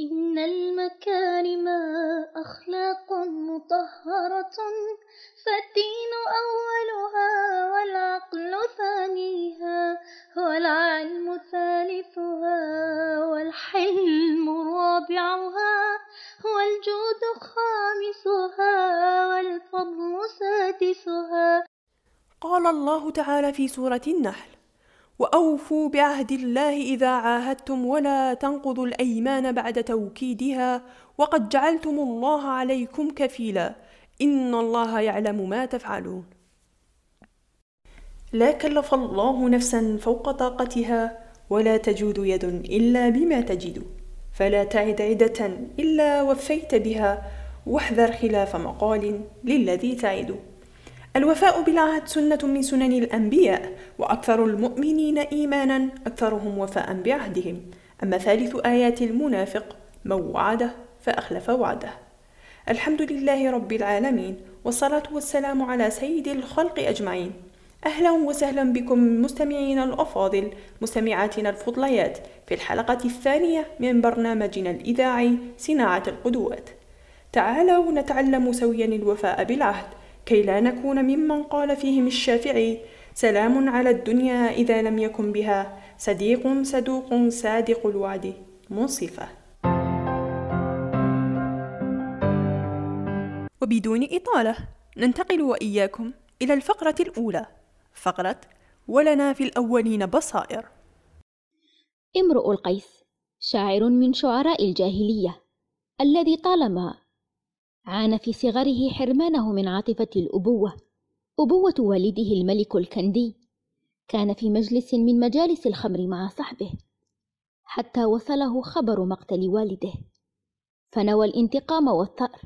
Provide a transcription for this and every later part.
إن المكارم أخلاق مطهرة فالدين أولها والعقل ثانيها والعلم ثالثها والحلم رابعها والجود خامسها والفضل سادسها. قال الله تعالى في سورة النحل وأوفوا بعهد الله إذا عاهدتم ولا تنقضوا الأيمان بعد توكيدها وقد جعلتم الله عليكم كفيلا. إن الله يعلم ما تفعلون. لا كلف الله نفسا فوق طاقتها ولا تجود يد إلا بما تجد. فلا تعد عدة إلا وفيت بها واحذر خلاف مقال للذي تعد. الوفاء بالعهد سنة من سنن الأنبياء وأكثر المؤمنين إيمانا أكثرهم وفاء بعهدهم. أما ثالث آيات المنافق من وعده فأخلف وعده. الحمد لله رب العالمين والصلاة والسلام على سيد الخلق أجمعين. أهلا وسهلا بكم مستمعين الأفاضل مستمعاتنا الفضليات في الحلقة الثانية من برنامجنا الإذاعي صناعة القدوات. تعالوا نتعلم سويا الوفاء بالعهد. كي لا نكون ممن قال فيهم الشافعي سلام على الدنيا إذا لم يكن بها صديق صدوق صادق الوعد. منصفة. وبدون إطالة ننتقل وإياكم إلى الفقرة الأولى فقرة ولنا في الأولين بصائر. امرؤ القيس شاعر من شعراء الجاهلية الذي طالما عانى في صغره حرمانه من عاطفة الأبوة أبوة والده الملك الكندي. كان في مجلس من مجالس الخمر مع صحبه حتى وصله خبر مقتل والده. فنوى الانتقام والثأر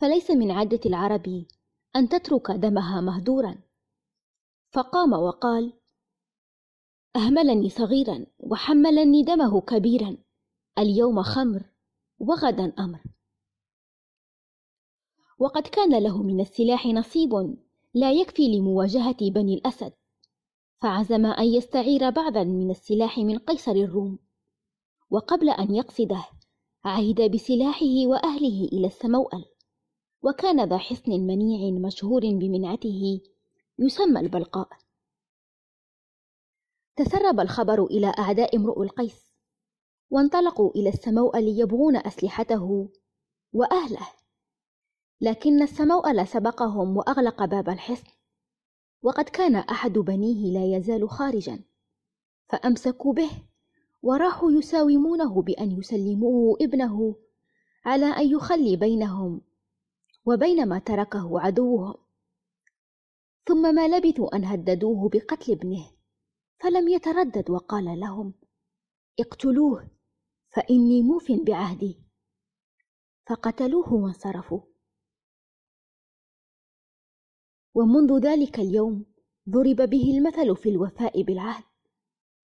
فليس من عادة العرب أن تترك دمها مهدورا. فقام وقال أهملني صغيرا وحملني دمه كبيرا اليوم خمر وغدا أمر. وقد كان له من السلاح نصيب لا يكفي لمواجهة بني الأسد فعزم أن يستعير بعضا من السلاح من قيصر الروم. وقبل أن يقصده عهد بسلاحه وأهله إلى السموأل. وكان ذا حصن منيع مشهور بمنعته يسمى البلقاء. تسرب الخبر إلى أعداء امرؤ القيس وانطلقوا إلى السموأل يبغون أسلحته وأهله. لكن السموأل سبقهم وأغلق باب الحصن. وقد كان أحد بنيه لا يزال خارجا فأمسكوا به وراحوا يساومونه بأن يسلموه ابنه على أن يخلي بينهم وبين ما تركه عدوهم ثم ما لبثوا أن هددوه بقتل ابنه فلم يتردد وقال لهم اقتلوه فإني موف بعهدي. فقتلوه وانصرفوا. ومنذ ذلك اليوم ضرب به المثل في الوفاء بالعهد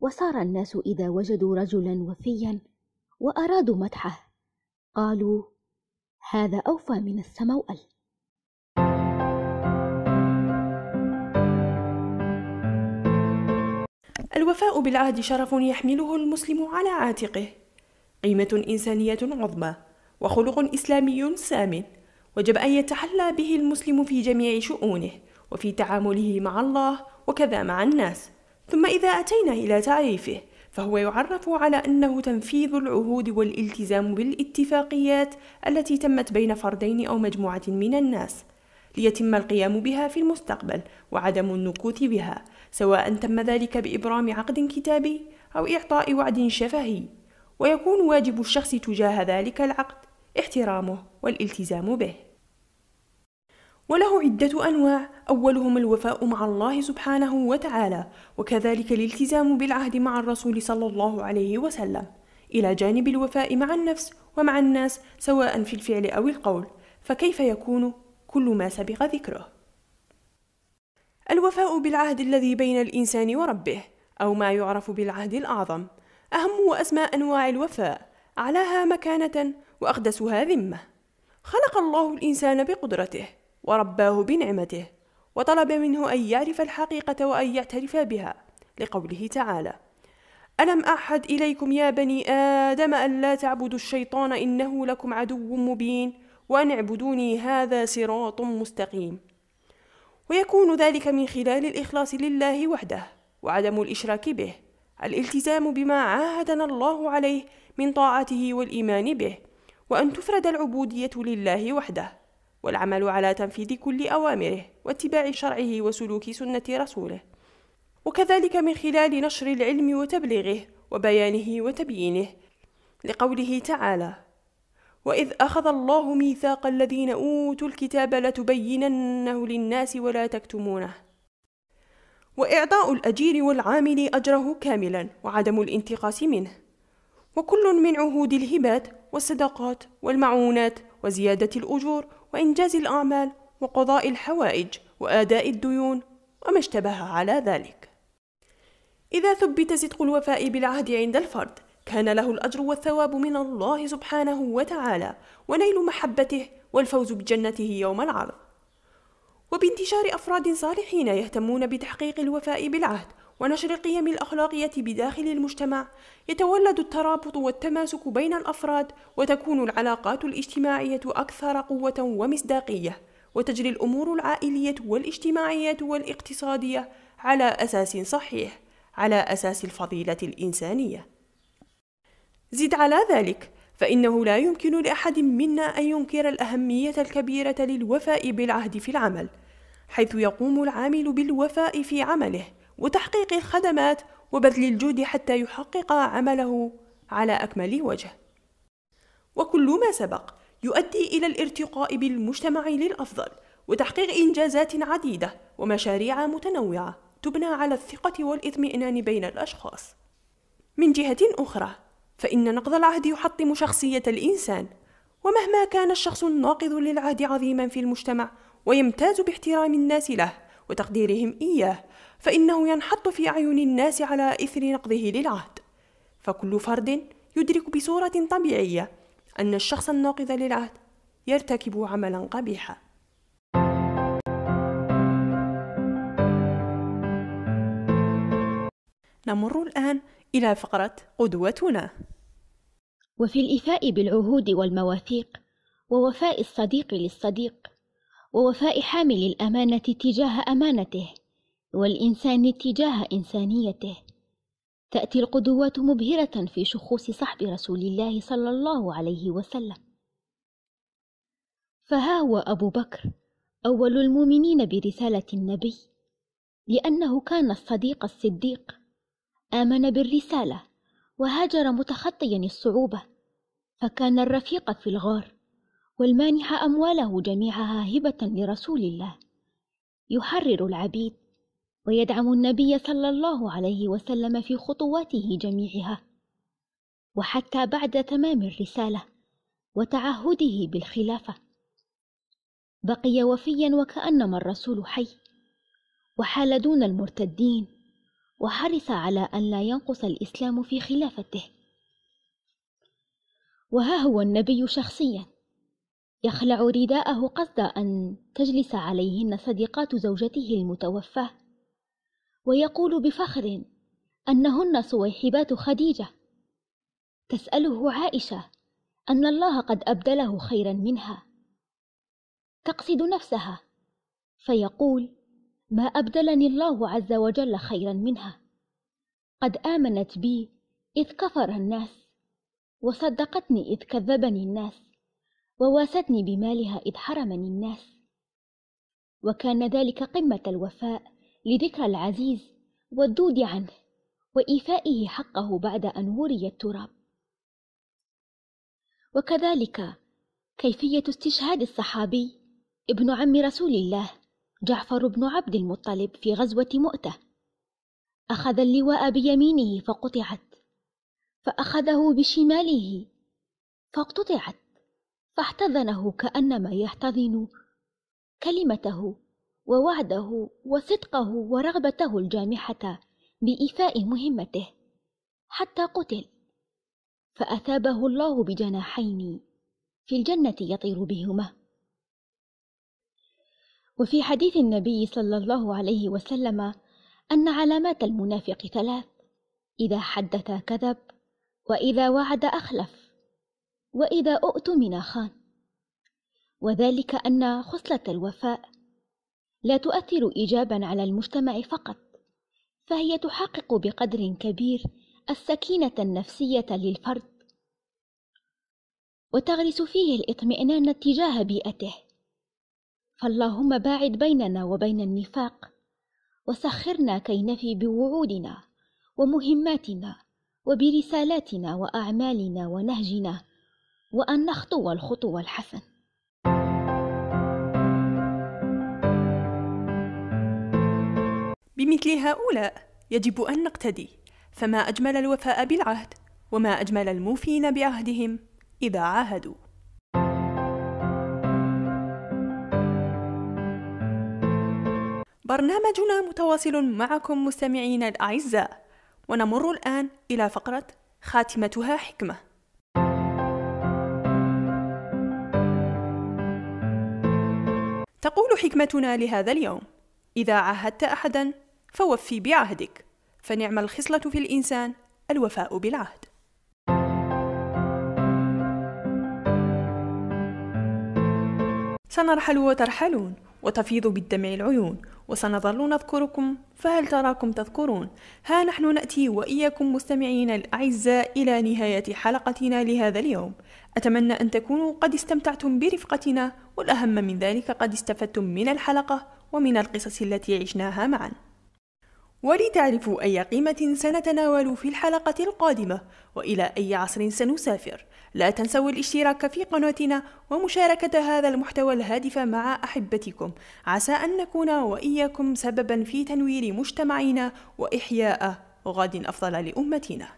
وصار الناس إذا وجدوا رجلا وفيا وأرادوا مدحه قالوا هذا أوفى من السموأل الوفاء بالعهد شرف يحمله المسلم على عاتقه قيمة إنسانية عظمى وخلق إسلامي سامٍ وجب أن يتحلى به المسلم في جميع شؤونه وفي تعامله مع الله وكذا مع الناس. ثم إذا أتينا إلى تعريفه فهو يعرف على أنه تنفيذ العهود والالتزام بالاتفاقيات التي تمت بين فردين أو مجموعة من الناس ليتم القيام بها في المستقبل وعدم النكوث بها سواء تم ذلك بإبرام عقد كتابي أو إعطاء وعد شفهي. ويكون واجب الشخص تجاه ذلك العقد احترامه والالتزام به. وله عدة أنواع أولهم الوفاء مع الله سبحانه وتعالى وكذلك الالتزام بالعهد مع الرسول صلى الله عليه وسلم إلى جانب الوفاء مع النفس ومع الناس سواء في الفعل أو القول فكيف يكون كل ما سبق ذكره؟ الوفاء بالعهد الذي بين الإنسان وربه أو ما يعرف بالعهد الأعظم أهم وأسمى أنواع الوفاء أعلاها مكانة وأقدسها ذمة خلق الله الإنسان بقدرته ورباه بنعمته وطلب منه أن يعرف الحقيقة وأن يعترف بها لقوله تعالى ألم أعهد إليكم يا بني آدم أن لا تعبدوا الشيطان إنه لكم عدو مبين وأن اعبدوني هذا صراط مستقيم؟ ويكون ذلك من خلال الإخلاص لله وحده وعدم الإشراك به الالتزام بما عاهدنا الله عليه من طاعته والإيمان به. وأن تفرد العبودية لله وحده والعمل على تنفيذ كل أوامره واتباع شرعه وسلوك سنة رسوله. وكذلك من خلال نشر العلم وتبليغه وبيانه وتبيينه لقوله تعالى وإذ أخذ الله ميثاق الذين أوتوا الكتاب لتبيننه للناس ولا تكتمونه وإعطاء الأجير والعامل أجره كاملا وعدم الانتقاص منه. وكل من عهود الهبات والصدقات والمعونات وزيادة الأجور وإنجاز الأعمال وقضاء الحوائج وآداء الديون وما اشتبه على ذلك. إذا ثبت صدق الوفاء بالعهد عند الفرد كان له الأجر والثواب من الله سبحانه وتعالى ونيل محبته والفوز بجنته يوم العرض. وبانتشار أفراد صالحين يهتمون بتحقيق الوفاء بالعهد ونشر قيم الأخلاقية بداخل المجتمع. يتولد الترابط والتماسك بين الأفراد وتكون العلاقات الاجتماعية أكثر قوة ومصداقية. وتجري الأمور العائلية والاجتماعية والاقتصادية على أساس صحيح على أساس الفضيلة الإنسانية. زد على ذلك فإنه لا يمكن لأحد منا أن ينكر الأهمية الكبيرة للوفاء بالعهد في العمل، حيث يقوم العامل بالوفاء في عمله. وتحقيق الخدمات وبذل الجهد حتى يحقق عمله على أكمل وجه. وكل ما سبق يؤدي إلى الارتقاء بالمجتمع للأفضل وتحقيق إنجازات عديدة ومشاريع متنوعة تبنى على الثقة والإطمئنان بين الأشخاص. من جهة أخرى، فإن نقض العهد يحطم شخصية الإنسان، ومهما كان الشخص الناقض للعهد عظيما في المجتمع ويمتاز باحترام الناس له وتقديرهم إياه، فإنه ينحط في أعين الناس على إثر نقضه للعهد. فكل فرد يدرك بصورة طبيعية أن الشخص الناقض للعهد يرتكب عملا قبيحا. نمر الآن إلى فقرة قدوتنا وفي الإيفاء بالعهود والمواثيق ووفاء الصديق للصديق ووفاء حامل الأمانة تجاه أمانته والإنسان تجاه إنسانيته. تأتي القدوات مبهرة في شخوص صحب رسول الله صلى الله عليه وسلم. فها هو أبو بكر أول المؤمنين برسالة النبي لأنه كان الصديق الصديق. آمن بالرسالة وهاجر متخطيا الصعوبة فكان الرفيق في الغار والمانح أمواله جميعها هبة لرسول الله. يحرر العبيد ويدعم النبي صلى الله عليه وسلم في خطواته جميعها وحتى بعد تمام الرسالة وتعهده بالخلافة. بقي وفيا وكأنما الرسول حي وحال دون المرتدين وحرص على أن لا ينقص الإسلام في خلافته. وها هو النبي شخصيا يخلع رداءه قصد أن تجلس عليهن صديقات زوجته المتوفاة. ويقول بفخر أنهن صويحبات خديجة. تسأله عائشة أن الله قد أبدله خيرا منها. تقصد نفسها فيقول ما أبدلني الله عز وجل خيرا منها. قد آمنت بي إذ كفر الناس وصدقتني إذ كذبني الناس وواستني بمالها إذ حرمني الناس. وكان ذلك قمة الوفاء لذكرى العزيز والدود عنه وإيفائه حقه بعد أن وري التراب. وكذلك كيفية استشهاد الصحابي ابن عم رسول الله جعفر بن عبد المطلب في غزوة مؤتة. أخذ اللواء بيمينه فقطعت فأخذه بشماله فاقتطعت فاحتضنه كأنما يحتضن كلمته ووعده وصدقه ورغبته الجامحة بإيفاء مهمته. حتى قتل. فأثابه الله بجناحين في الجنة يطير بهما. وفي حديث النبي صلى الله عليه وسلم أن علامات المنافق ثلاث إذا حدث كذب وإذا وعد أخلف وإذا أؤتمن خان. وذلك أن خصلة الوفاء لا تؤثر إيجابا على المجتمع فقط فهي تحقق بقدر كبير السكينة النفسية للفرد. وتغرس فيه الاطمئنان تجاه بيئته. فاللهم باعد بيننا وبين النفاق وسخرنا كي نفي بوعودنا ومهماتنا وبرسالاتنا وأعمالنا ونهجنا وأن نخطو الخطو الحسن. بمثل هؤلاء يجب أن نقتدي فما أجمل الوفاء بالعهد وما أجمل الموفين بعهدهم إذا عاهدوا. برنامجنا متواصل معكم مستمعين الأعزاء ونمر الآن إلى فقرة خاتمتها حكمة. تقول حكمتنا لهذا اليوم إذا عاهدت أحدا فوفي بعهدك. فنعم الخصلة في الإنسان الوفاء بالعهد. سنرحل وترحلون وتفيض بالدمع العيون وسنظل نذكركم فهل تراكم تذكرون؟ ها نحن نأتي وإياكم مستمعين الأعزاء إلى نهاية حلقتنا لهذا اليوم. أتمنى أن تكونوا قد استمتعتم برفقتنا والأهم من ذلك قد استفدتم من الحلقة ومن القصص التي عشناها معا. ولتعرفوا أي قيمة سنتناول في الحلقة القادمة وإلى أي عصر سنسافر. لا تنسوا الاشتراك في قناتنا ومشاركة هذا المحتوى الهادف مع أحبتكم. عسى أن نكون وإياكم سببا في تنوير مجتمعنا وإحياء غد أفضل لأمتنا.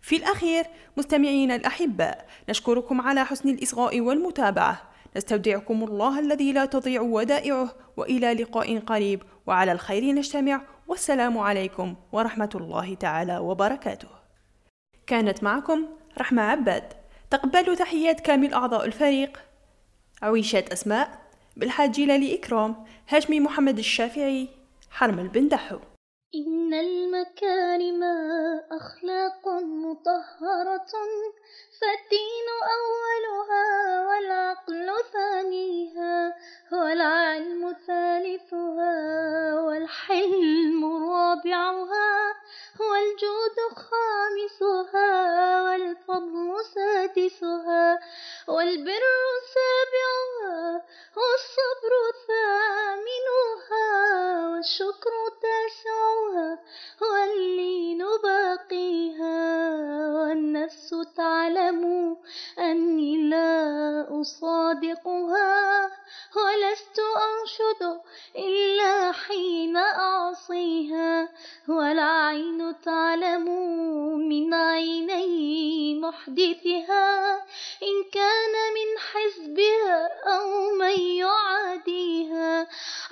في الأخير مستمعين الأحباء نشكركم على حسن الإصغاء والمتابعة. نستودعكم الله الذي لا تضيع ودائعه وإلى لقاء قريب. وعلى الخير نجتمع. والسلام عليكم ورحمة الله تعالى وبركاته. كانت معكم رحمة عباد. تقبلوا تحيات كامل أعضاء الفريق. عويشات أسماء. بالحاج لالي إكرام. هاشمي محمد الشافعي. حرمل بن دحو. إن المكارم أخلاق مطهرة فالدين أولها والعقل ثانيها والعلم ثالثها والحلم رابعها والجود خامسها والفضل سادسها. والبر سابعها والصبر ثامنها والشكر تاسعها واللين باقيها والنفس تعلم أني لا أصادقها ولست أنشد إلا حين أعصيها والعين تعلم من عيني محدثها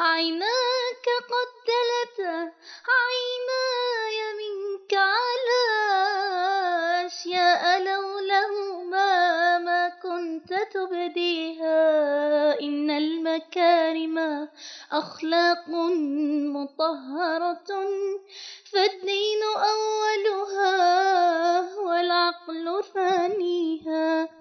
عيناك قد دلتا عيناي منك على أشياء لولاهما ما كنت تبديها. إن المكارم أخلاق مطهرة فالدين أولها والعقل ثانيها.